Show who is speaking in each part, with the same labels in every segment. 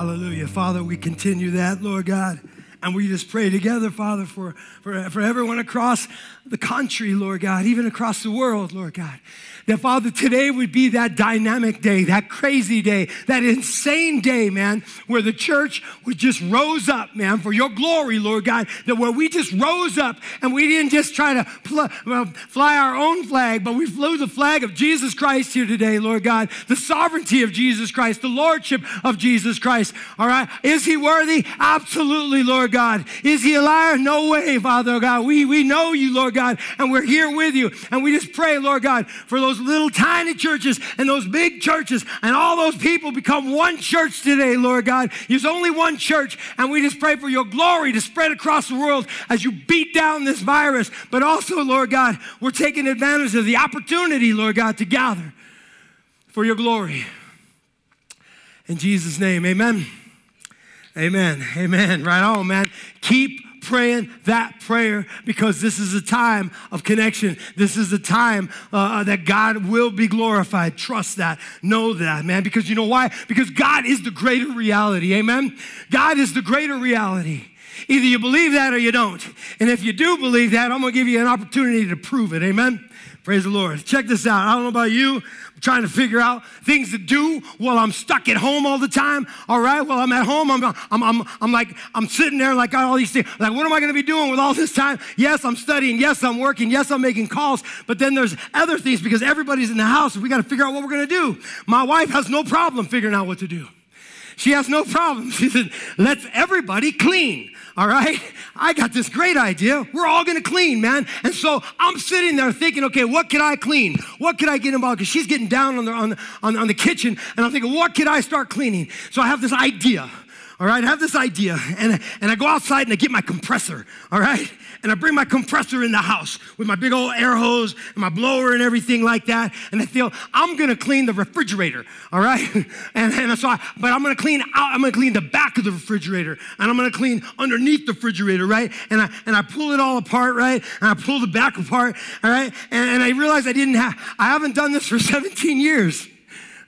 Speaker 1: Hallelujah. Father, we continue that, Lord God. And we just pray together, Father, for, for, for everyone across the country, Lord God, even across the world, Lord God. That, Father, today would be that dynamic day, that crazy day, that insane day, man, where the church would just rose up, man, for your glory, Lord God. That where we just rose up and we didn't just try to fly, well, fly our own flag, but we flew the flag of Jesus Christ here today, Lord God. The sovereignty of Jesus Christ, the lordship of Jesus Christ. All right. Is he worthy? Absolutely, Lord God. Is he a liar? No way, Father God. We, we know you, Lord God, and we're here with you. And we just pray, Lord God, for those little tiny churches and those big churches and all those people become one church today, Lord God. There's only one church, and we just pray for your glory to spread across the world as you beat down this virus. But also, Lord God, we're taking advantage of the opportunity, Lord God, to gather for your glory. In Jesus' name, amen. Amen. Amen. Right on, man. Keep praying that prayer because this is a time of connection. This is a time uh, that God will be glorified. Trust that. Know that, man. Because you know why? Because God is the greater reality. Amen. God is the greater reality. Either you believe that or you don't. And if you do believe that, I'm going to give you an opportunity to prove it. Amen. Praise the Lord. Check this out. I don't know about you, I'm trying to figure out things to do while I'm stuck at home all the time. All right, while I'm at home, I'm, I'm, I'm, I'm like, I'm sitting there like all these things. Like, what am I going to be doing with all this time? Yes, I'm studying. Yes, I'm working. Yes, I'm making calls. But then there's other things because everybody's in the house. We got to figure out what we're going to do. My wife has no problem figuring out what to do. She has no problem. She said, let's everybody clean. All right. I got this great idea. We're all going to clean, man. And so I'm sitting there thinking, okay, what can I clean? What can I get involved? Because she's getting down on the, on, on, on the kitchen. And I'm thinking, what could I start cleaning? So I have this idea. All right, I have this idea, and, and I go outside and I get my compressor, all right? And I bring my compressor in the house with my big old air hose and my blower and everything like that. And I feel I'm gonna clean the refrigerator, all right? And, and so, I, but I'm gonna clean out, I'm gonna clean the back of the refrigerator, and I'm gonna clean underneath the refrigerator, right? And I, and I pull it all apart, right? And I pull the back apart, all right? And, and I realize I didn't have, I haven't done this for 17 years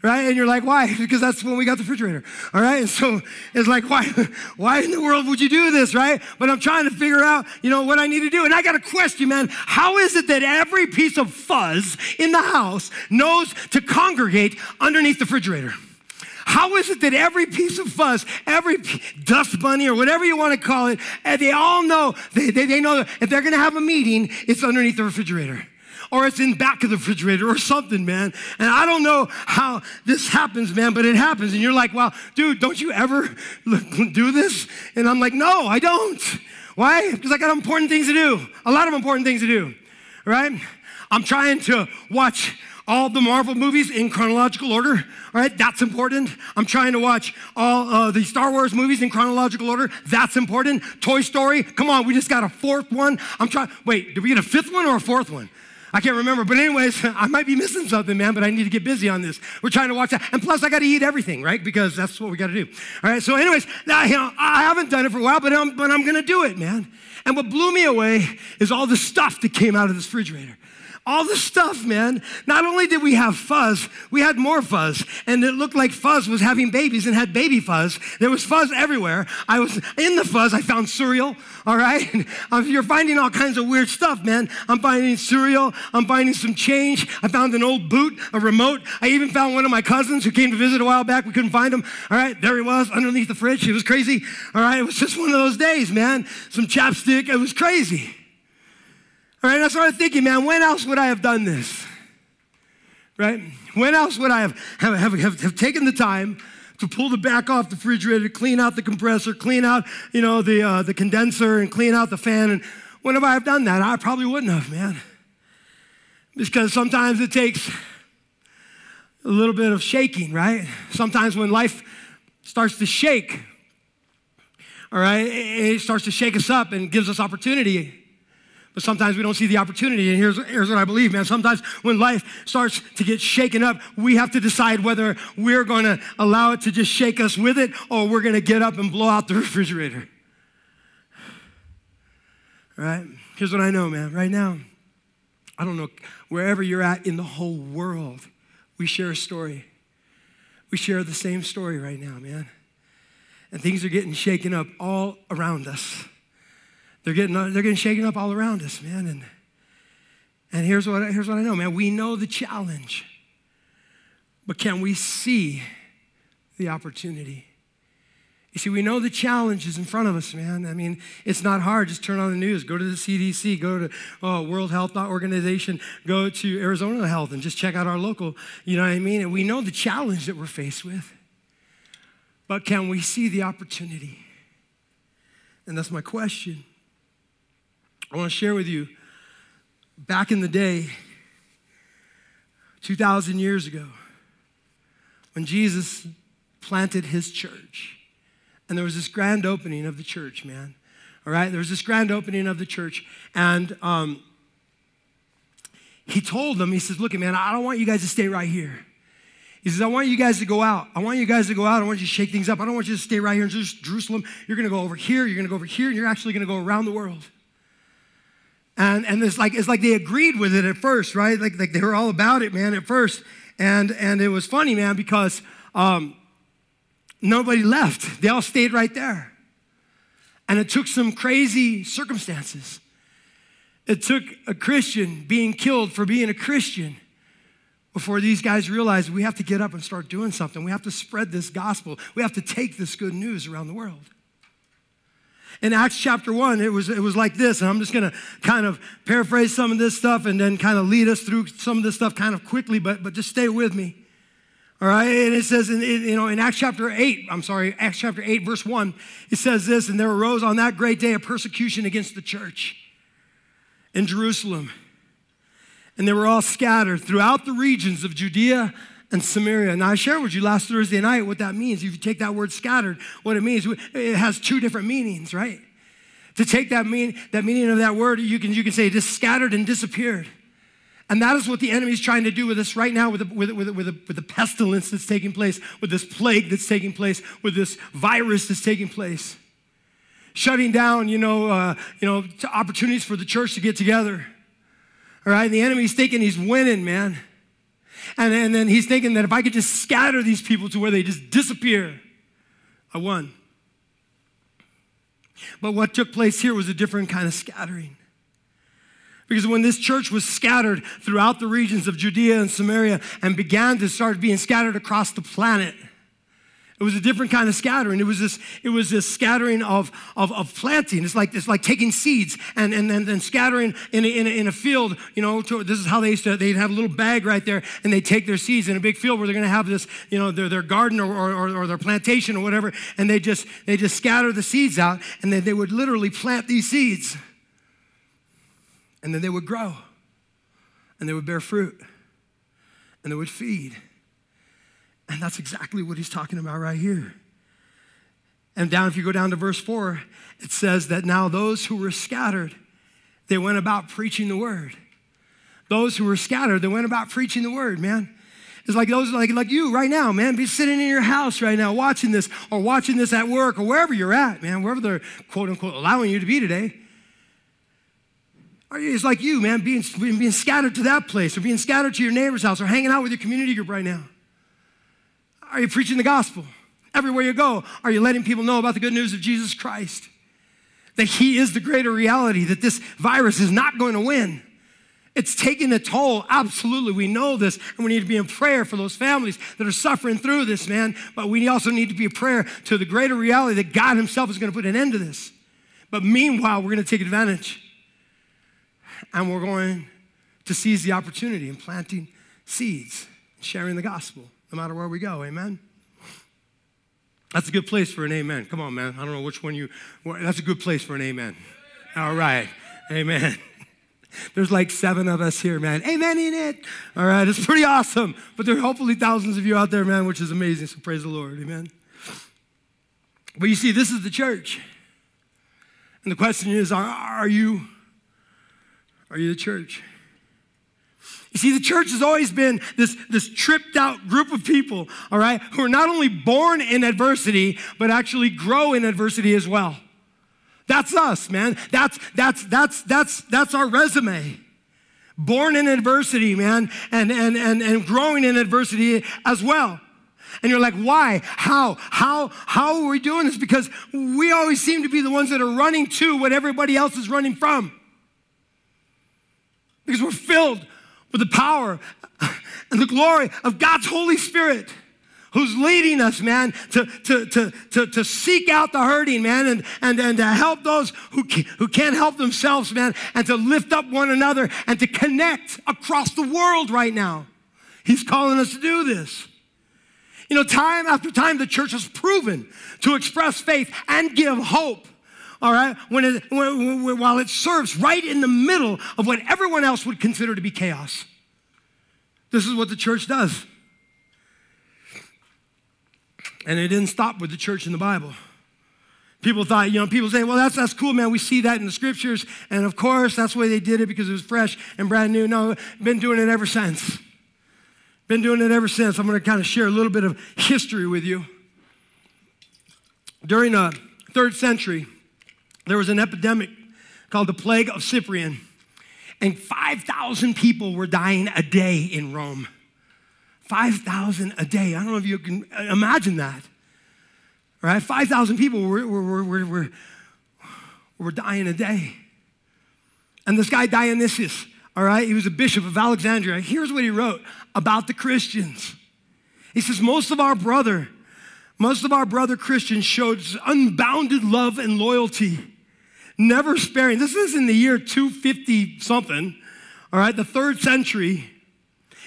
Speaker 1: right? And you're like, why? Because that's when we got the refrigerator, all right? And so it's like, why, why in the world would you do this, right? But I'm trying to figure out, you know, what I need to do. And I got a question, man. How is it that every piece of fuzz in the house knows to congregate underneath the refrigerator? How is it that every piece of fuzz, every dust bunny or whatever you want to call it, eh, they all know, they, they, they know if they're going to have a meeting, it's underneath the refrigerator or it's in back of the refrigerator or something, man. And I don't know how this happens, man, but it happens. And you're like, well, dude, don't you ever do this? And I'm like, no, I don't. Why? Because I got important things to do, a lot of important things to do, right? I'm trying to watch all the Marvel movies in chronological order. All right, that's important. I'm trying to watch all uh, the Star Wars movies in chronological order. That's important. Toy Story. Come on, we just got a fourth one. I'm trying. Wait, did we get a fifth one or a fourth one? I can't remember. But, anyways, I might be missing something, man, but I need to get busy on this. We're trying to watch that. And plus, I got to eat everything, right? Because that's what we got to do. All right. So, anyways, now, you know, I haven't done it for a while, but I'm, but I'm going to do it, man. And what blew me away is all the stuff that came out of this refrigerator. All the stuff, man. Not only did we have fuzz, we had more fuzz. And it looked like fuzz was having babies and had baby fuzz. There was fuzz everywhere. I was in the fuzz, I found cereal, all right? Um, you're finding all kinds of weird stuff, man. I'm finding cereal, I'm finding some change. I found an old boot, a remote. I even found one of my cousins who came to visit a while back. We couldn't find him. All right, there he was underneath the fridge. It was crazy. All right, it was just one of those days, man. Some chapstick, it was crazy. All right, I started thinking, man, when else would I have done this? Right? When else would I have, have, have, have, have taken the time to pull the back off the refrigerator, clean out the compressor, clean out, you know, the, uh, the condenser and clean out the fan? And when have I have done that? I probably wouldn't have, man. Because sometimes it takes a little bit of shaking, right? Sometimes when life starts to shake, all right, it starts to shake us up and gives us opportunity but sometimes we don't see the opportunity. And here's, here's what I believe, man. Sometimes when life starts to get shaken up, we have to decide whether we're going to allow it to just shake us with it or we're going to get up and blow out the refrigerator. All right? Here's what I know, man. Right now, I don't know, wherever you're at in the whole world, we share a story. We share the same story right now, man. and things are getting shaken up all around us. They're getting, uh, they're getting shaken up all around us, man. And, and here's, what, here's what I know, man. We know the challenge, but can we see the opportunity? You see, we know the challenge is in front of us, man. I mean, it's not hard. Just turn on the news, go to the CDC, go to uh, oh, World Health Organization, go to Arizona Health, and just check out our local, you know what I mean? And we know the challenge that we're faced with. But can we see the opportunity? And that's my question. I want to share with you back in the day, 2,000 years ago, when Jesus planted his church and there was this grand opening of the church, man. All right, there was this grand opening of the church, and um, he told them, he says, Look, man, I don't want you guys to stay right here. He says, I want you guys to go out. I want you guys to go out. I want you to shake things up. I don't want you to stay right here in Jerusalem. You're going to go over here. You're going to go over here. And you're actually going to go around the world. And, and it's, like, it's like they agreed with it at first, right? Like, like they were all about it, man, at first. And, and it was funny, man, because um, nobody left. They all stayed right there. And it took some crazy circumstances. It took a Christian being killed for being a Christian before these guys realized we have to get up and start doing something. We have to spread this gospel. We have to take this good news around the world. In Acts chapter 1, it was, it was like this, and I'm just gonna kind of paraphrase some of this stuff and then kind of lead us through some of this stuff kind of quickly, but, but just stay with me. All right, and it says in, you know in Acts chapter 8, I'm sorry, Acts chapter 8, verse 1, it says this, and there arose on that great day a persecution against the church in Jerusalem. And they were all scattered throughout the regions of Judea and Samaria. Now, I shared with you last Thursday night what that means. If you take that word scattered, what it means, it has two different meanings, right? To take that mean that meaning of that word, you can you can say just scattered and disappeared. And that is what the enemy is trying to do with us right now, with the, with, with, with, the, with the pestilence that's taking place, with this plague that's taking place, with this virus that's taking place. Shutting down, you know, uh, you know, opportunities for the church to get together. All right, and the enemy's thinking he's winning, man. And, and then he's thinking that if I could just scatter these people to where they just disappear, I won. But what took place here was a different kind of scattering. Because when this church was scattered throughout the regions of Judea and Samaria and began to start being scattered across the planet, it was a different kind of scattering. It was this, it was this scattering of, of, of planting. It's like, it's like taking seeds and, and, and, and scattering in a, in, a, in a field. You know, to, this is how they used to, they'd have a little bag right there and they take their seeds in a big field where they're going to have this, you know, their, their garden or, or, or their plantation or whatever. And they just, they just scatter the seeds out and then they would literally plant these seeds and then they would grow and they would bear fruit and they would feed. And that's exactly what he's talking about right here. And down, if you go down to verse 4, it says that now those who were scattered, they went about preaching the word. Those who were scattered, they went about preaching the word, man. It's like those like, like you right now, man. Be sitting in your house right now watching this or watching this at work or wherever you're at, man, wherever they're quote unquote allowing you to be today. It's like you, man, being, being scattered to that place or being scattered to your neighbor's house or hanging out with your community group right now. Are you preaching the gospel? Everywhere you go, are you letting people know about the good news of Jesus Christ? That He is the greater reality, that this virus is not going to win. It's taking a toll. Absolutely. We know this. And we need to be in prayer for those families that are suffering through this, man. But we also need to be a prayer to the greater reality that God Himself is going to put an end to this. But meanwhile, we're going to take advantage and we're going to seize the opportunity in planting seeds, sharing the gospel, no matter where we go. Amen. That's a good place for an amen. Come on, man. I don't know which one you. That's a good place for an amen. All right. Amen. There's like seven of us here, man. Amen in it. All right. It's pretty awesome. But there are hopefully thousands of you out there, man, which is amazing. So praise the Lord. Amen. But you see, this is the church. And the question is are, are you are you the church? You see, the church has always been this, this tripped out group of people, all right, who are not only born in adversity, but actually grow in adversity as well. That's us, man. That's, that's, that's, that's, that's our resume. Born in adversity, man, and, and, and, and growing in adversity as well. And you're like, why? How? How? How are we doing this? Because we always seem to be the ones that are running to what everybody else is running from. Because we're filled with the power and the glory of God's Holy Spirit who's leading us, man, to, to, to, to, to seek out the hurting, man, and, and, and to help those who, can, who can't help themselves, man, and to lift up one another and to connect across the world right now. He's calling us to do this. You know, time after time, the church has proven to express faith and give hope. All right, when it, when, while it serves right in the middle of what everyone else would consider to be chaos. This is what the church does. And it didn't stop with the church in the Bible. People thought, you know, people say, well, that's, that's cool, man. We see that in the scriptures. And of course, that's the way they did it because it was fresh and brand new. No, been doing it ever since. Been doing it ever since. I'm going to kind of share a little bit of history with you. During the third century, there was an epidemic called the Plague of Cyprian, and 5,000 people were dying a day in Rome. 5,000 a day. I don't know if you can imagine that. Right? 5,000 people were, were, were, were, were dying a day. And this guy, Dionysius, all right, he was a bishop of Alexandria. Here's what he wrote about the Christians. He says, Most of our brother, most of our brother Christians showed unbounded love and loyalty, never sparing. This is in the year 250 something, all right, the third century.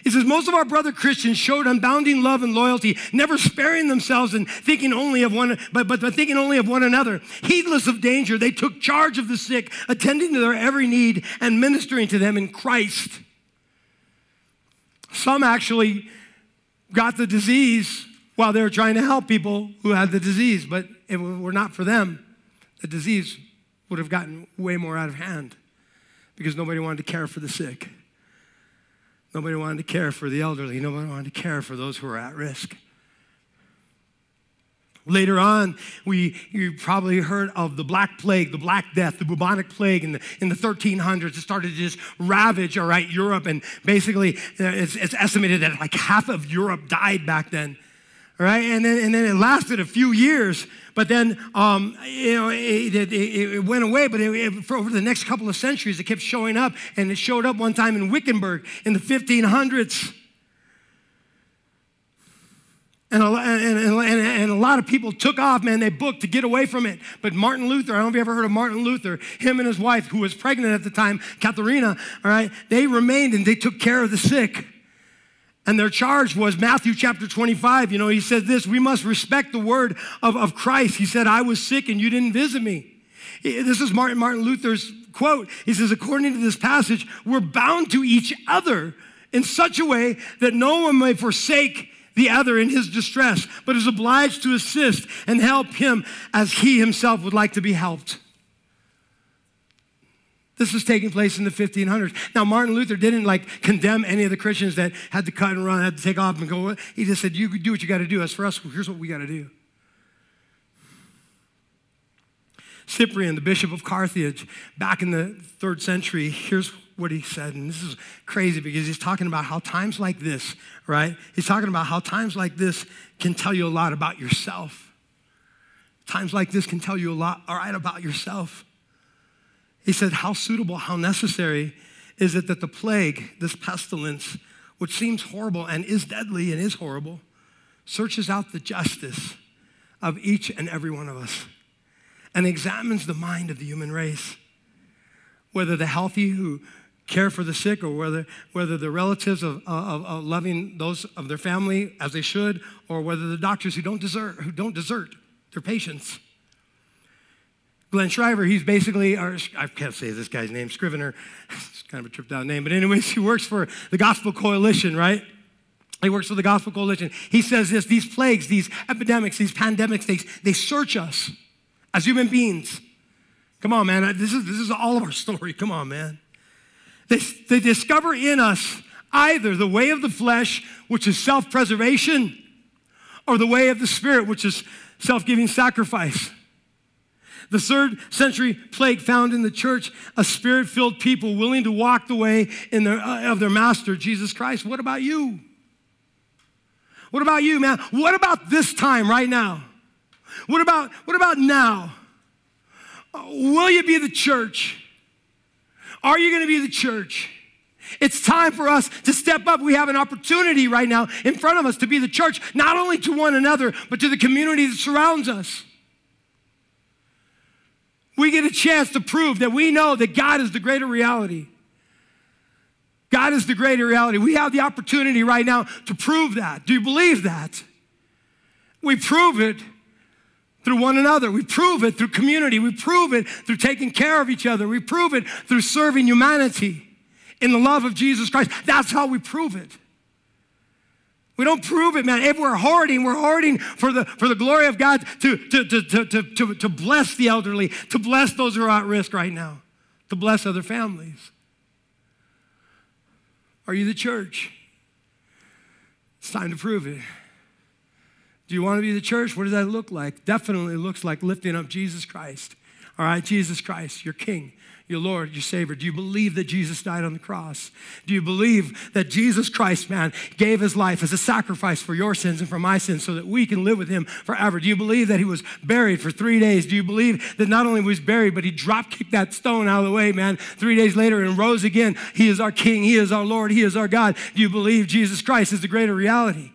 Speaker 1: He says, most of our brother Christians showed unbounding love and loyalty, never sparing themselves and thinking only of one, but, but, but thinking only of one another. Heedless of danger, they took charge of the sick, attending to their every need and ministering to them in Christ. Some actually got the disease while they were trying to help people who had the disease, but it were not for them, the disease would have gotten way more out of hand because nobody wanted to care for the sick. Nobody wanted to care for the elderly. Nobody wanted to care for those who were at risk. Later on, we you probably heard of the Black Plague, the Black Death, the bubonic plague in the, in the 1300s. It started to just ravage, all right, Europe. And basically, uh, it's, it's estimated that like half of Europe died back then. All right, and then, and then it lasted a few years but then, um, you know, it, it, it, went away, but for over the next couple of centuries, it kept showing up. And it showed up one time in Wittenberg in the 1500s. And a, and, and, and a, lot of people took off, man. They booked to get away from it. But Martin Luther, I don't know if you ever heard of Martin Luther, him and his wife, who was pregnant at the time, Katharina, all right, they remained and they took care of the sick. And their charge was Matthew chapter 25. You know, he said this we must respect the word of, of Christ. He said, I was sick and you didn't visit me. This is Martin, Martin Luther's quote. He says, according to this passage, we're bound to each other in such a way that no one may forsake the other in his distress, but is obliged to assist and help him as he himself would like to be helped. This was taking place in the 1500s. Now, Martin Luther didn't like condemn any of the Christians that had to cut and run, had to take off and go. He just said, You do what you got to do. As for us, here's what we got to do. Cyprian, the bishop of Carthage, back in the third century, here's what he said. And this is crazy because he's talking about how times like this, right? He's talking about how times like this can tell you a lot about yourself. Times like this can tell you a lot, all right, about yourself. He said, How suitable, how necessary is it that the plague, this pestilence, which seems horrible and is deadly and is horrible, searches out the justice of each and every one of us and examines the mind of the human race. Whether the healthy who care for the sick or whether, whether the relatives of, of, of loving those of their family as they should, or whether the doctors who don't desert, who don't desert their patients. Glenn Shriver, he's basically, or I can't say this guy's name, Scrivener. It's kind of a tripped out name. But, anyways, he works for the Gospel Coalition, right? He works for the Gospel Coalition. He says this these plagues, these epidemics, these pandemics, they, they search us as human beings. Come on, man. This is, this is all of our story. Come on, man. They, they discover in us either the way of the flesh, which is self preservation, or the way of the spirit, which is self giving sacrifice. The third century plague found in the church a spirit filled people willing to walk the way their, uh, of their master, Jesus Christ. What about you? What about you, man? What about this time right now? What about what about now? Will you be the church? Are you going to be the church? It's time for us to step up. We have an opportunity right now in front of us to be the church, not only to one another, but to the community that surrounds us. We get a chance to prove that we know that God is the greater reality. God is the greater reality. We have the opportunity right now to prove that. Do you believe that? We prove it through one another. We prove it through community. We prove it through taking care of each other. We prove it through serving humanity in the love of Jesus Christ. That's how we prove it. We don't prove it, man. If we're hoarding, we're hoarding for the, for the glory of God to, to, to, to, to, to, to bless the elderly, to bless those who are at risk right now, to bless other families. Are you the church? It's time to prove it. Do you want to be the church? What does that look like? Definitely looks like lifting up Jesus Christ. All right, Jesus Christ, your King, your Lord, your Savior. Do you believe that Jesus died on the cross? Do you believe that Jesus Christ, man, gave his life as a sacrifice for your sins and for my sins so that we can live with him forever? Do you believe that he was buried for three days? Do you believe that not only was buried, but he drop kicked that stone out of the way, man, three days later and rose again? He is our King, he is our Lord, he is our God. Do you believe Jesus Christ is the greater reality?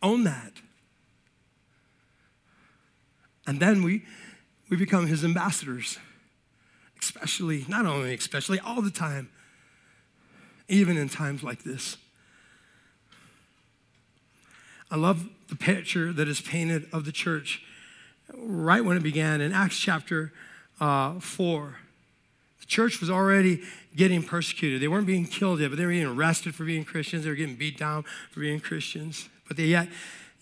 Speaker 1: Own that. And then we, we become his ambassadors, especially, not only especially, all the time, even in times like this. I love the picture that is painted of the church right when it began in Acts chapter uh, 4. The church was already getting persecuted. They weren't being killed yet, but they were getting arrested for being Christians. They were getting beat down for being Christians. But they yet,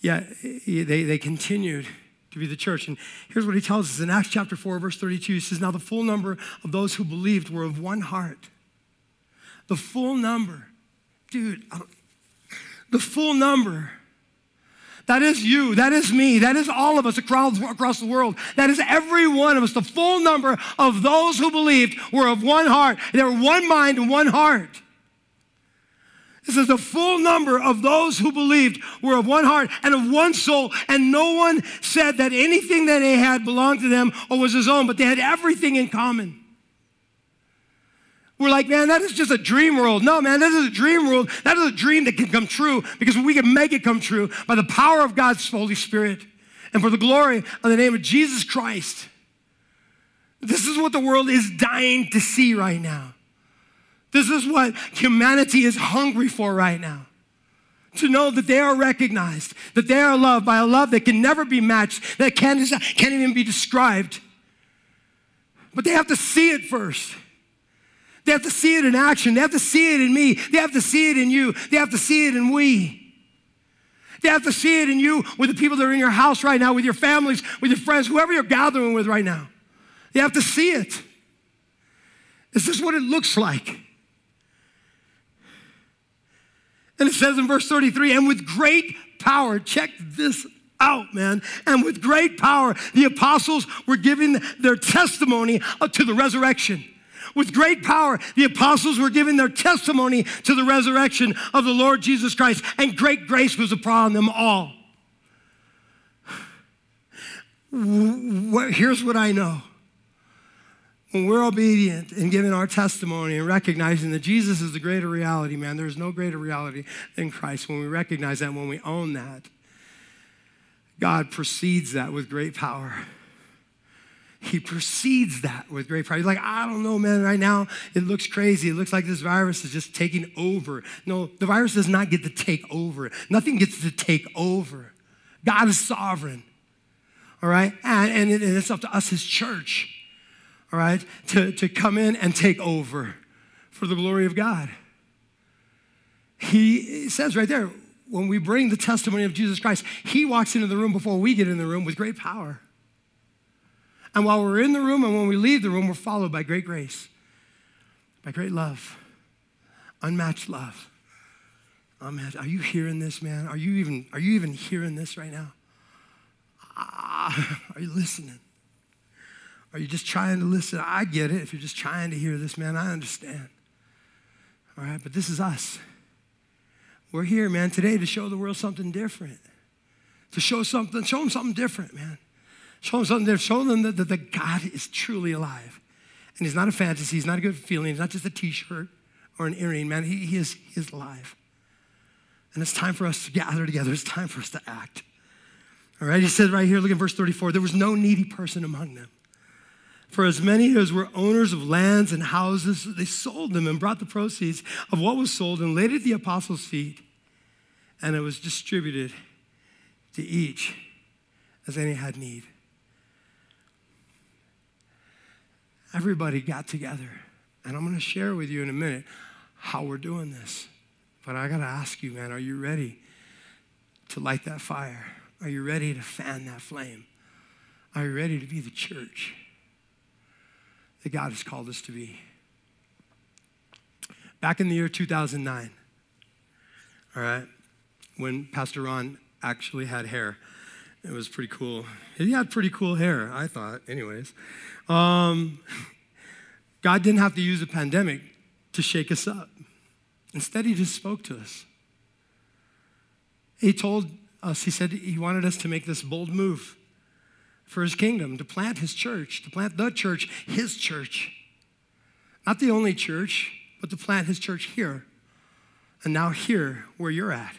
Speaker 1: yet they, they continued to be the church. And here's what he tells us in Acts chapter 4, verse 32. He says, Now the full number of those who believed were of one heart. The full number. Dude, the full number. That is you. That is me. That is all of us across, across the world. That is every one of us. The full number of those who believed were of one heart. They were one mind and one heart. It says the full number of those who believed were of one heart and of one soul, and no one said that anything that they had belonged to them or was his own, but they had everything in common. We're like, man, that is just a dream world. No, man, that is a dream world. That is a dream that can come true because we can make it come true by the power of God's Holy Spirit and for the glory of the name of Jesus Christ. This is what the world is dying to see right now. This is what humanity is hungry for right now. To know that they are recognized, that they are loved by a love that can never be matched, that can't, can't even be described. But they have to see it first. They have to see it in action. They have to see it in me. They have to see it in you. They have to see it in we. They have to see it in you with the people that are in your house right now, with your families, with your friends, whoever you're gathering with right now. They have to see it. Is this is what it looks like? And it says in verse 33 and with great power, check this out, man. And with great power, the apostles were giving their testimony to the resurrection. With great power, the apostles were giving their testimony to the resurrection of the Lord Jesus Christ, and great grace was upon them all. Here's what I know when we're obedient and giving our testimony and recognizing that Jesus is the greater reality, man, there's no greater reality than Christ. When we recognize that, when we own that, God precedes that with great power. He precedes that with great power. He's like, I don't know, man, right now it looks crazy. It looks like this virus is just taking over. No, the virus does not get to take over. Nothing gets to take over. God is sovereign. All right? And, and it's up to us, his church all right, to, to come in and take over for the glory of God. He says right there, when we bring the testimony of Jesus Christ, he walks into the room before we get in the room with great power. And while we're in the room and when we leave the room, we're followed by great grace, by great love, unmatched love. Amen. Are you hearing this, man? Are you even, are you even hearing this right now? Ah, are you listening? Are you just trying to listen? I get it. If you're just trying to hear this, man, I understand. All right, but this is us. We're here, man, today to show the world something different. To show something, show them something different, man. Show them something different. Show them that, that, that God is truly alive. And he's not a fantasy, he's not a good feeling, he's not just a t-shirt or an earring, man. He, he, is, he is alive. And it's time for us to gather together. It's time for us to act. All right, he says right here, look at verse 34 there was no needy person among them. For as many as were owners of lands and houses, they sold them and brought the proceeds of what was sold and laid at the apostles' feet, and it was distributed to each as any had need. Everybody got together, and I'm going to share with you in a minute how we're doing this. But I got to ask you, man, are you ready to light that fire? Are you ready to fan that flame? Are you ready to be the church? That God has called us to be. Back in the year 2009, all right, when Pastor Ron actually had hair, it was pretty cool. He had pretty cool hair, I thought, anyways. Um, God didn't have to use a pandemic to shake us up. Instead, He just spoke to us. He told us, He said He wanted us to make this bold move for his kingdom, to plant his church, to plant the church, his church. Not the only church, but to plant his church here. And now here, where you're at.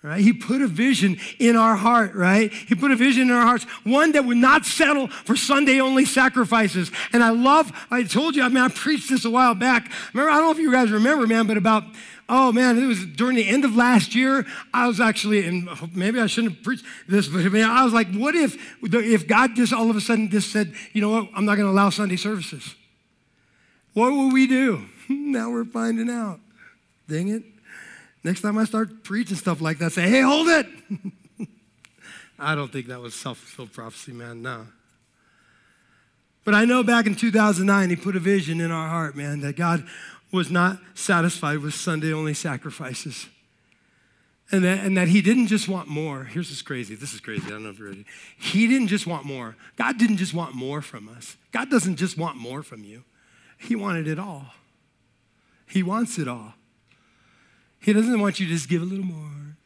Speaker 1: Right? He put a vision in our heart, right? He put a vision in our hearts, one that would not settle for Sunday only sacrifices. And I love, I told you, I mean, I preached this a while back. Remember, I don't know if you guys remember, man, but about Oh man, it was during the end of last year. I was actually, and maybe I shouldn't preach this, but I, mean, I was like, what if, if God just all of a sudden just said, you know what, I'm not going to allow Sunday services? What will we do? now we're finding out. Dang it. Next time I start preaching stuff like that, say, hey, hold it. I don't think that was self fulfilled prophecy, man. No. But I know back in 2009, he put a vision in our heart, man, that God was not satisfied with Sunday only sacrifices. And that, and that he didn't just want more. Here's what's crazy. This is crazy. I don't know if you're ready. He didn't just want more. God didn't just want more from us. God doesn't just want more from you. He wanted it all. He wants it all. He doesn't want you to just give a little more,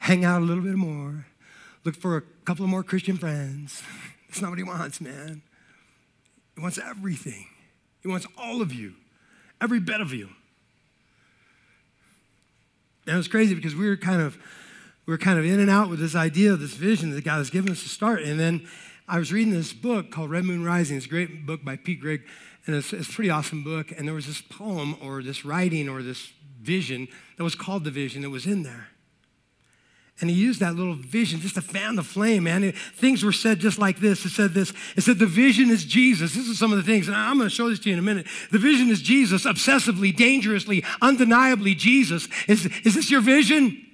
Speaker 1: hang out a little bit more, look for a couple of more Christian friends. That's not what he wants, man. He wants everything. He wants all of you every bit of you. And it was crazy because we were kind of we were kind of in and out with this idea, this vision that God has given us to start. And then I was reading this book called Red Moon Rising. It's a great book by Pete Greig, and it's, it's a pretty awesome book. And there was this poem or this writing or this vision that was called the vision that was in there. And he used that little vision just to fan the flame, man. It, things were said just like this. It said this. It said, the vision is Jesus. This is some of the things, and I'm going to show this to you in a minute. The vision is Jesus, obsessively, dangerously, undeniably Jesus. Is, is this your vision?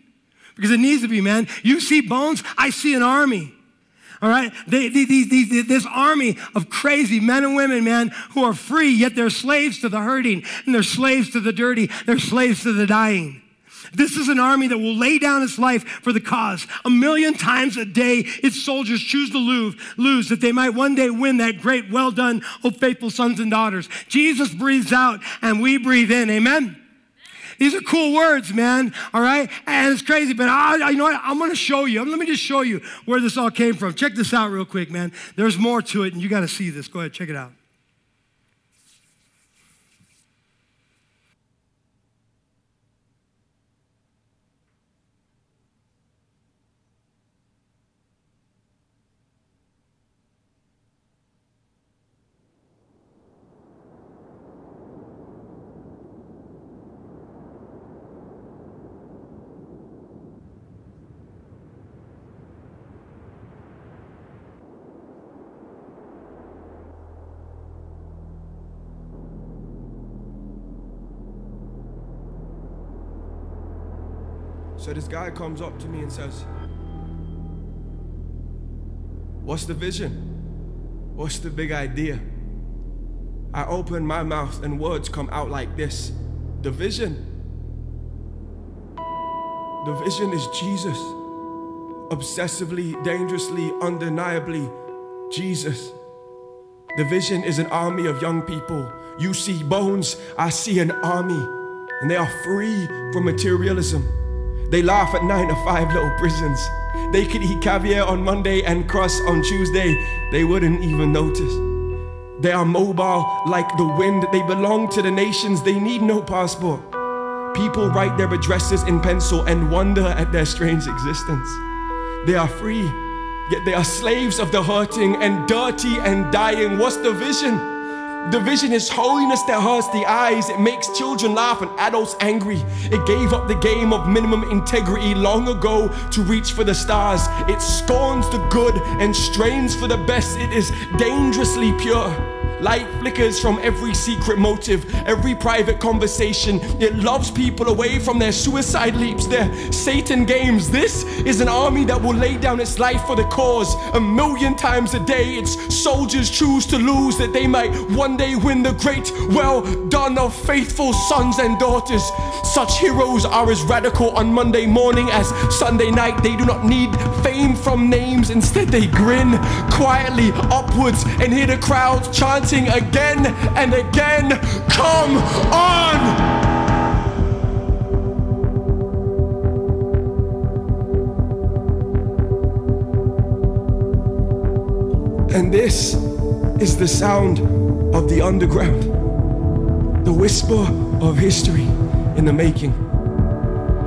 Speaker 1: Because it needs to be, man. You see bones, I see an army. All right? They, they, this army of crazy men and women, man, who are free, yet they're slaves to the hurting, and they're slaves to the dirty, they're slaves to the dying. This is an army that will lay down its life for the cause. A million times a day, its soldiers choose to lose, lose that they might one day win that great, well done, oh faithful sons and daughters. Jesus breathes out and we breathe in. Amen. These are cool words, man. All right, and it's crazy, but I, you know what? I'm going to show you. Let me just show you where this all came from. Check this out real quick, man. There's more to it, and you got to see this. Go ahead, check it out.
Speaker 2: So this guy comes up to me and says, What's the vision? What's the big idea? I open my mouth and words come out like this The vision. The vision is Jesus. Obsessively, dangerously, undeniably, Jesus. The vision is an army of young people. You see bones, I see an army. And they are free from materialism. They laugh at nine to five little prisons. They could eat caviar on Monday and crust on Tuesday. They wouldn't even notice. They are mobile like the wind. They belong to the nations. They need no passport. People write their addresses in pencil and wonder at their strange existence. They are free, yet they are slaves of the hurting and dirty and dying. What's the vision? The vision is holiness that hurts the eyes. It makes children laugh and adults angry. It gave up the game of minimum integrity long ago to reach for the stars. It scorns the good and strains for the best. It is dangerously pure. Light flickers from every secret motive, every private conversation. It loves people away from their suicide leaps, their Satan games. This is an army that will lay down its life for the cause. A million times a day, its soldiers choose to lose that they might one day win the great well done of faithful sons and daughters. Such heroes are as radical on Monday morning as Sunday night. They do not need fame from names, instead, they grin quietly upwards and hear the crowd chanting again and again, Come on! And this is the sound of the underground, the whisper of history in the making.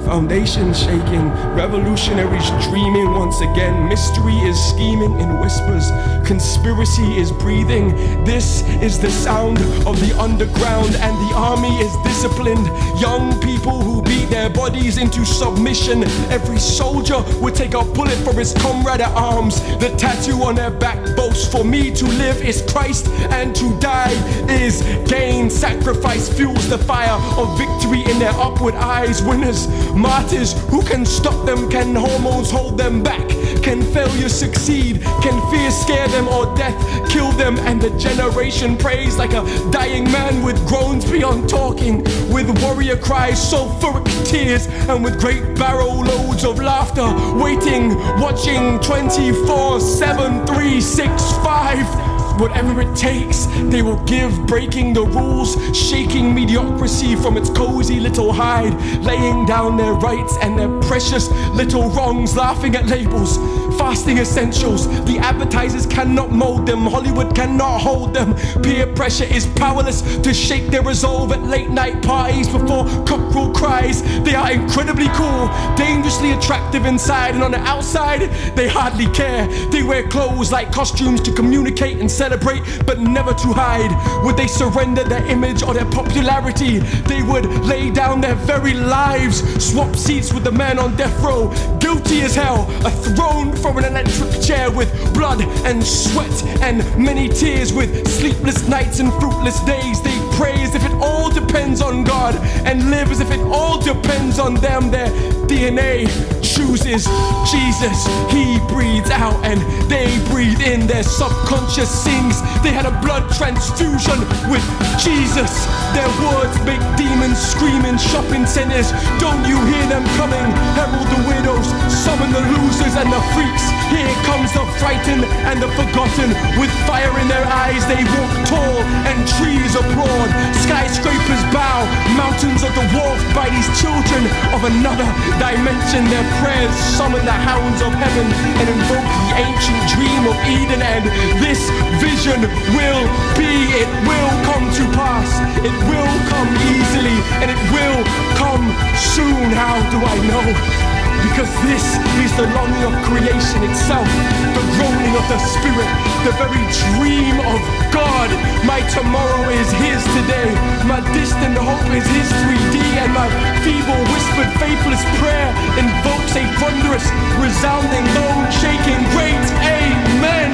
Speaker 2: Foundations shaking, revolutionaries dreaming once again. Mystery is scheming in whispers, conspiracy is breathing. This is the sound of the underground, and the army is disciplined. Young people who beat their bodies into submission. Every soldier would take a bullet for his comrade at arms. The tattoo on their back boasts for me to live is Christ, and to die is gain. Sacrifice fuels the fire of victory in their upward eyes. Winners Martyrs, who can stop them? Can hormones hold them back? Can failure succeed? Can fear scare them or death kill them? And the generation prays like a dying man with groans beyond talking, with warrior cries, sulfuric tears, and with great barrel loads of laughter, waiting, watching 24 7 3 6 5 whatever it takes, they will give, breaking the rules, shaking mediocrity from its cozy little hide, laying down their rights and their precious little wrongs, laughing at labels, fasting essentials. The advertisers cannot mold them, Hollywood cannot hold them. Peer pressure is powerless to shake their resolve at late night parties before cockerel cries. They are incredibly cool, dangerously attractive inside, and on the outside, they hardly care. They wear clothes like costumes to communicate and celebrate, but never to hide. Would they surrender their image or their popularity? They would lay down their very lives, swap seats with the man on death row, guilty as hell, a throne from an electric chair with blood and sweat and many tears, with sleepless nights and fruitless days. They pray as if it all depends on God and live as if it all depends on them. Their DNA chooses Jesus. He breathes out and they breathe in. Their subconscious sings. They had a blood transfusion with Jesus. Their words make demons scream in shopping centers. Don't you hear them coming? Herald the widows, summon the losers and the freaks. Here comes the frightened and the forgotten. With fire in their eyes, they walk tall and trees applaud. Skyscrapers bow, mountains are dwarfed by these children of another dimension. Their prayers summon the hounds of heaven and invoke the ancient dream of Eden. And this vision will be, it will come to pass. It will come easily and it will come soon. How do I know? Because this is the longing of creation itself, the groaning of the Spirit, the very dream of God. My tomorrow is His today, my distant hope is His 3D, and my feeble, whispered, faithless prayer invokes a thunderous, resounding, bone shaking, great Amen.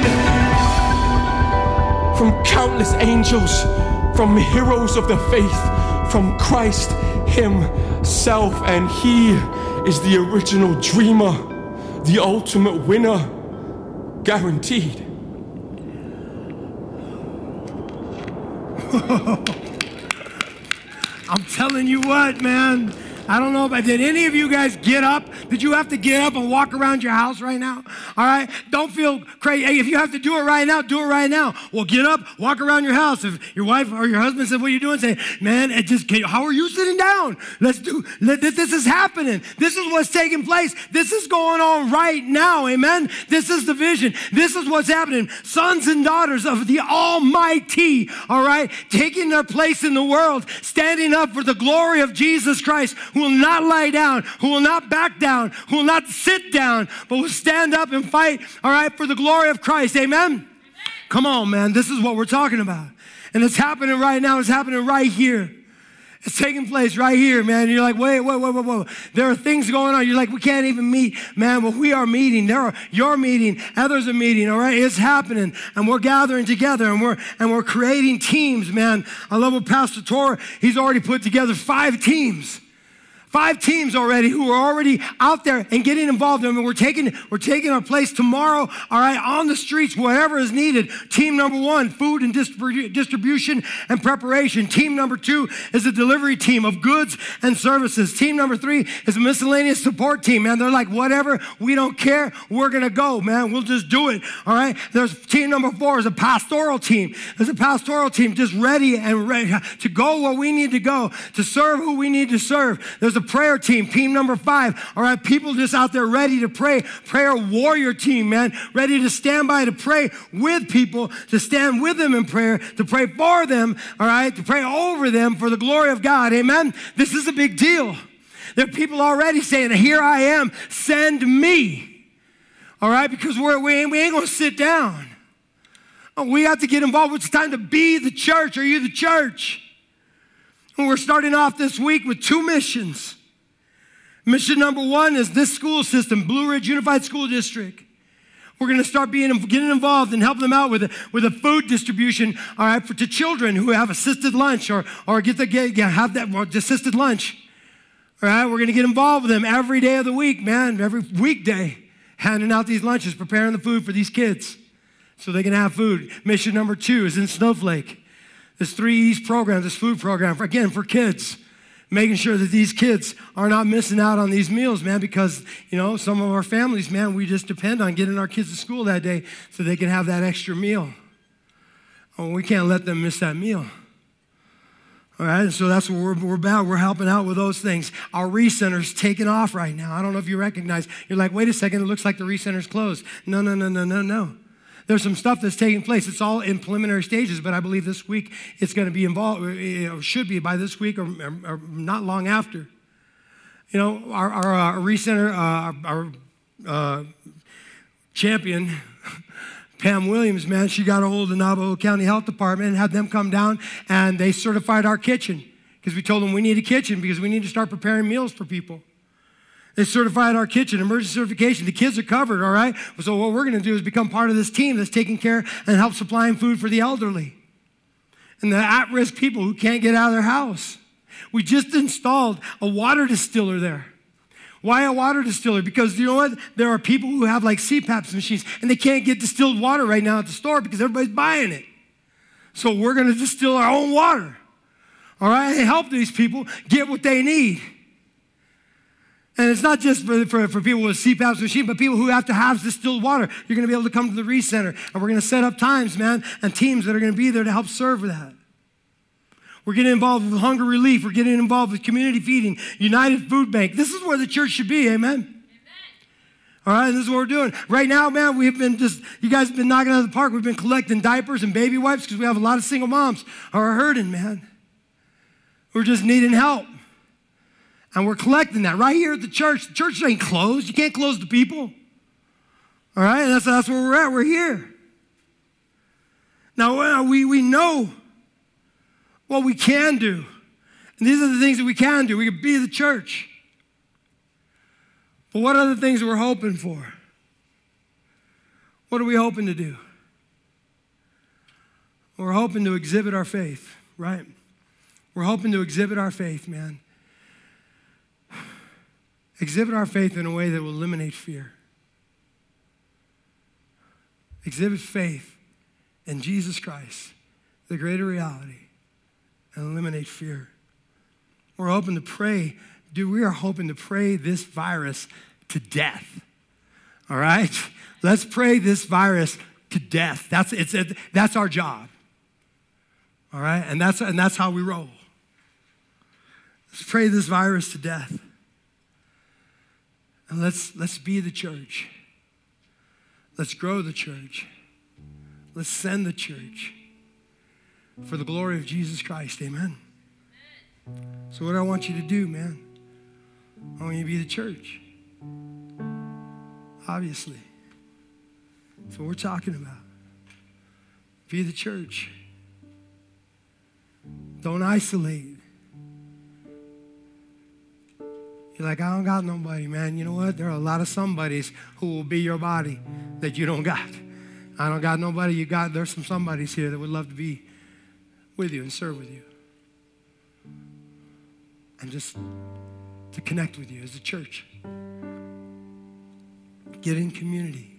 Speaker 2: From countless angels, from heroes of the faith, from Christ Himself, and He is the original dreamer, the ultimate winner, guaranteed.
Speaker 1: I'm telling you what, man. I don't know, but did any of you guys get up? Did you have to get up and walk around your house right now? All right? Don't feel crazy. Hey, if you have to do it right now, do it right now. Well, get up, walk around your house. If your wife or your husband said, What are you doing? Say, Man, it just, how are you sitting down? Let's do, let, this is happening. This is what's taking place. This is going on right now. Amen? This is the vision. This is what's happening. Sons and daughters of the Almighty, all right, taking their place in the world, standing up for the glory of Jesus Christ who will not lie down, who will not back down, who will not sit down, but will stand up and fight, all right, for the glory of Christ. Amen? Amen? Come on, man. This is what we're talking about. And it's happening right now. It's happening right here. It's taking place right here, man. You're like, wait, wait, wait, wait, wait. There are things going on. You're like, we can't even meet, man. Well, we are meeting. There are you're meeting. Others are meeting. All right, it's happening, and we're gathering together, and we're and we're creating teams, man. I love what Pastor Tor. He's already put together five teams five teams already who are already out there and getting involved. I mean, we're taking, we're taking our place tomorrow, all right, on the streets, wherever is needed. Team number one, food and distribu- distribution and preparation. Team number two is a delivery team of goods and services. Team number three is a miscellaneous support team, man. They're like, whatever, we don't care, we're gonna go, man. We'll just do it, all right? There's team number four is a pastoral team. There's a pastoral team just ready and ready to go where we need to go, to serve who we need to serve. There's a prayer team, team number five. All right, people just out there ready to pray. Prayer warrior team, man, ready to stand by to pray with people, to stand with them in prayer, to pray for them, all right, to pray over them for the glory of God. Amen. This is a big deal. There are people already saying, Here I am, send me. All right, because we're, we ain't, we ain't gonna sit down. Oh, we have to get involved. It's time to be the church. Are you the church? We're starting off this week with two missions. Mission number one is this school system, Blue Ridge Unified School District. We're going to start being getting involved and helping them out with a, with a food distribution, all right, for to children who have assisted lunch or or get the get, have that assisted lunch. All right, we're going to get involved with them every day of the week, man, every weekday, handing out these lunches, preparing the food for these kids so they can have food. Mission number two is in Snowflake. This three E's program, this food program, again, for kids. Making sure that these kids are not missing out on these meals, man, because, you know, some of our families, man, we just depend on getting our kids to school that day so they can have that extra meal. Oh, we can't let them miss that meal. All right, so that's what we're, we're about. We're helping out with those things. Our recenter's taking off right now. I don't know if you recognize. You're like, wait a second, it looks like the recenter's closed. No, no, no, no, no, no. There's some stuff that's taking place. It's all in preliminary stages, but I believe this week it's going to be involved, or should be by this week or, or, or not long after. You know, our, our, our recenter, uh, our uh, champion, Pam Williams, man, she got a hold of the Navajo County Health Department and had them come down and they certified our kitchen because we told them we need a kitchen because we need to start preparing meals for people. They certified our kitchen, emergency certification. The kids are covered, all right? So what we're going to do is become part of this team that's taking care and help supplying food for the elderly and the at-risk people who can't get out of their house. We just installed a water distiller there. Why a water distiller? Because you know what? There are people who have like CPAPs machines and they can't get distilled water right now at the store because everybody's buying it. So we're going to distill our own water. All right? And help these people get what they need. And it's not just for, for, for people with CPAP machine, but people who have to have distilled water. You're going to be able to come to the Recenter, and we're going to set up times, man, and teams that are going to be there to help serve with that. We're getting involved with hunger relief. We're getting involved with community feeding, United Food Bank. This is where the church should be, amen? amen. All right, this is what we're doing. Right now, man, we've been just, you guys have been knocking out of the park. We've been collecting diapers and baby wipes because we have a lot of single moms who are hurting, man. We're just needing help. And we're collecting that right here at the church. The church ain't closed. You can't close the people. All right? That's, that's where we're at. We're here. Now, we, we know what we can do. And these are the things that we can do. We can be the church. But what are the things we're hoping for? What are we hoping to do? We're hoping to exhibit our faith, right? We're hoping to exhibit our faith, man exhibit our faith in a way that will eliminate fear. Exhibit faith in Jesus Christ, the greater reality, and eliminate fear. We're hoping to pray dude, we are hoping to pray this virus to death. All right? Let's pray this virus to death. That's, it's, it, that's our job. All right? And that's, and that's how we roll. Let's pray this virus to death. And let's, let's be the church. Let's grow the church. Let's send the church for the glory of Jesus Christ. Amen. So, what I want you to do, man? I want you to be the church. Obviously. That's what we're talking about. Be the church. Don't isolate. You're like, I don't got nobody, man. You know what? There are a lot of somebodies who will be your body that you don't got. I don't got nobody you got. There's some somebodies here that would love to be with you and serve with you. And just to connect with you as a church. Get in community.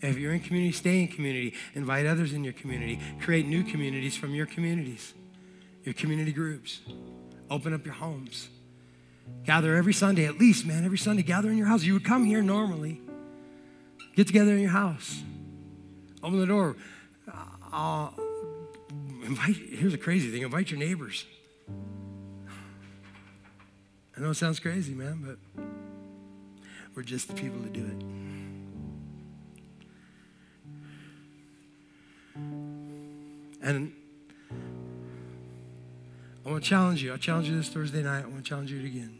Speaker 1: If you're in community, stay in community. Invite others in your community. Create new communities from your communities, your community groups. Open up your homes. Gather every Sunday, at least, man, every Sunday, gather in your house. You would come here normally. Get together in your house. Open the door. Uh, invite, here's a crazy thing invite your neighbors. I know it sounds crazy, man, but we're just the people to do it. And want to challenge you. I challenge you this Thursday night. I want to challenge you again.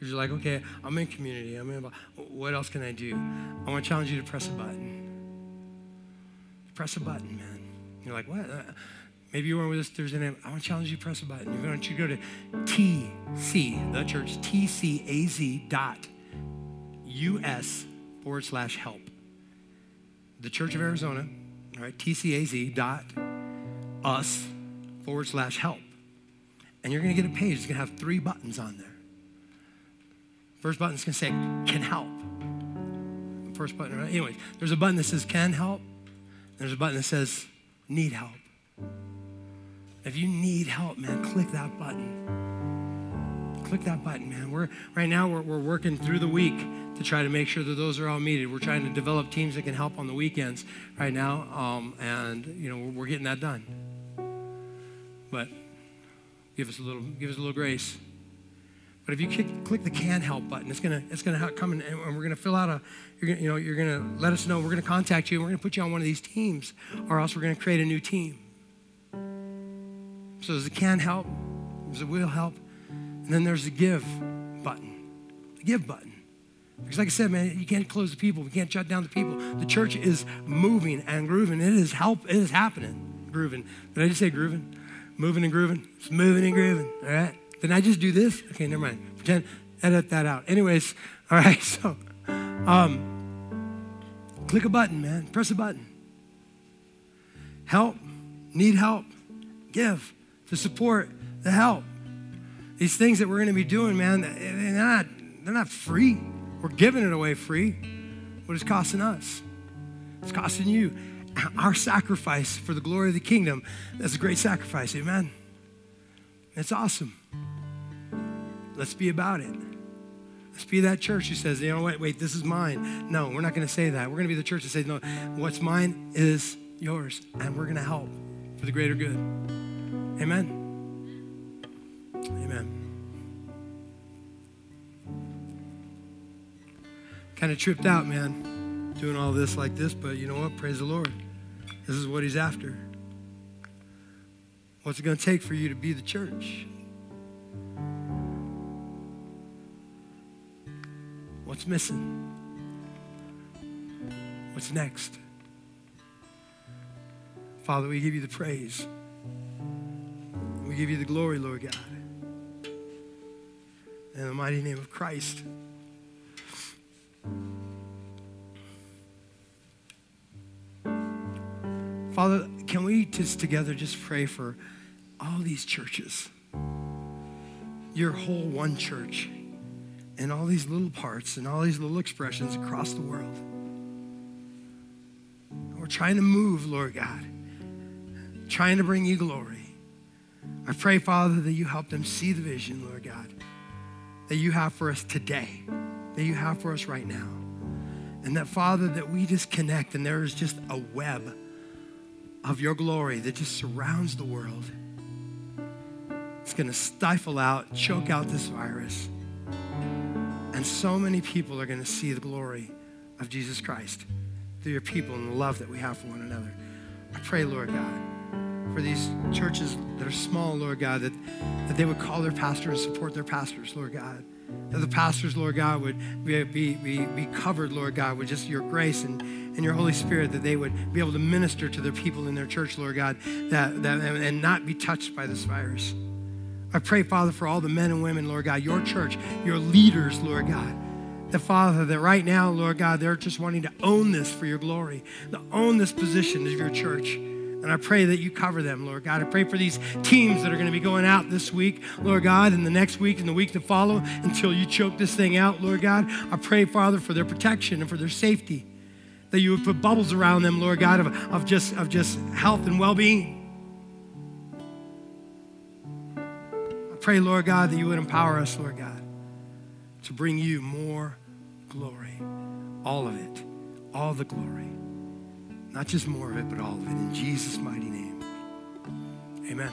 Speaker 1: You're like, okay, I'm in community. I'm in. What else can I do? I want to challenge you to press a button. Press a button, man. You're like, what? Uh, maybe you weren't with us Thursday night. I want to challenge you to press a button. You're going to go to TC, the church, TCAZ dot US forward slash help. The Church of Arizona, all right, TCAZ dot us forward slash help. And you're going to get a page. It's going to have three buttons on there. First button is going to say, can help. First button, right? Anyways, there's a button that says, can help. There's a button that says, need help. If you need help, man, click that button. Click that button, man. We're right now we're, we're working through the week to try to make sure that those are all needed. We're trying to develop teams that can help on the weekends right now, um, and you know we're, we're getting that done. But give us a little, give us a little grace. But if you click, click the can help button, it's gonna it's gonna come in, and we're gonna fill out a, you're gonna, you know, you're gonna let us know. We're gonna contact you, and we're gonna put you on one of these teams, or else we're gonna create a new team. So there's a can help, there's a will help, and then there's the give button, the give button. Because like I said, man, you can't close the people. We can't shut down the people. The church is moving and grooving. It is help. It is happening. Grooving. Did I just say grooving? Moving and grooving. It's moving and grooving. All right. Did I just do this? Okay, never mind. Pretend. Edit that out. Anyways, all right. So, um, click a button, man. Press a button. Help. Need help. Give to support the help. These things that we're going to be doing, man, they're not, they're not free. We're giving it away free. What is costing us? It's costing you. Our sacrifice for the glory of the kingdom, that's a great sacrifice. Amen. It's awesome. Let's be about it. Let's be that church who says, you know what, wait, this is mine. No, we're not going to say that. We're going to be the church that says, no, what's mine is yours, and we're going to help for the greater good. Amen. Amen. Kind of tripped out, man, doing all this like this, but you know what? Praise the Lord. This is what He's after. What's it going to take for you to be the church? What's missing? What's next? Father, we give you the praise. We give you the glory, Lord God. In the mighty name of Christ. Father, can we just together just pray for all these churches? Your whole one church and all these little parts and all these little expressions across the world. We're trying to move, Lord God, trying to bring you glory. I pray, Father, that you help them see the vision, Lord God, that you have for us today, that you have for us right now. And that, Father, that we just connect and there is just a web of your glory that just surrounds the world. It's going to stifle out, choke out this virus. And so many people are going to see the glory of Jesus Christ through your people and the love that we have for one another. I pray, Lord God, for these churches that are small, Lord God, that, that they would call their pastor and support their pastors, Lord God. That the pastors, Lord God, would be, be, be, covered, Lord God, with just your grace and, and your Holy Spirit, that they would be able to minister to their people in their church, Lord God, that, that, and not be touched by this virus. I pray, Father, for all the men and women, Lord God, your church, your leaders, Lord God, the Father, that right now, Lord God, they're just wanting to own this for your glory, to own this position of your church. And I pray that you cover them, Lord God. I pray for these teams that are going to be going out this week, Lord God, and the next week and the week to follow until you choke this thing out, Lord God. I pray, Father, for their protection and for their safety. That you would put bubbles around them, Lord God, of, of, just, of just health and well being. I pray, Lord God, that you would empower us, Lord God, to bring you more glory. All of it, all the glory. Not just more of it, but all of it. In Jesus' mighty name. Amen.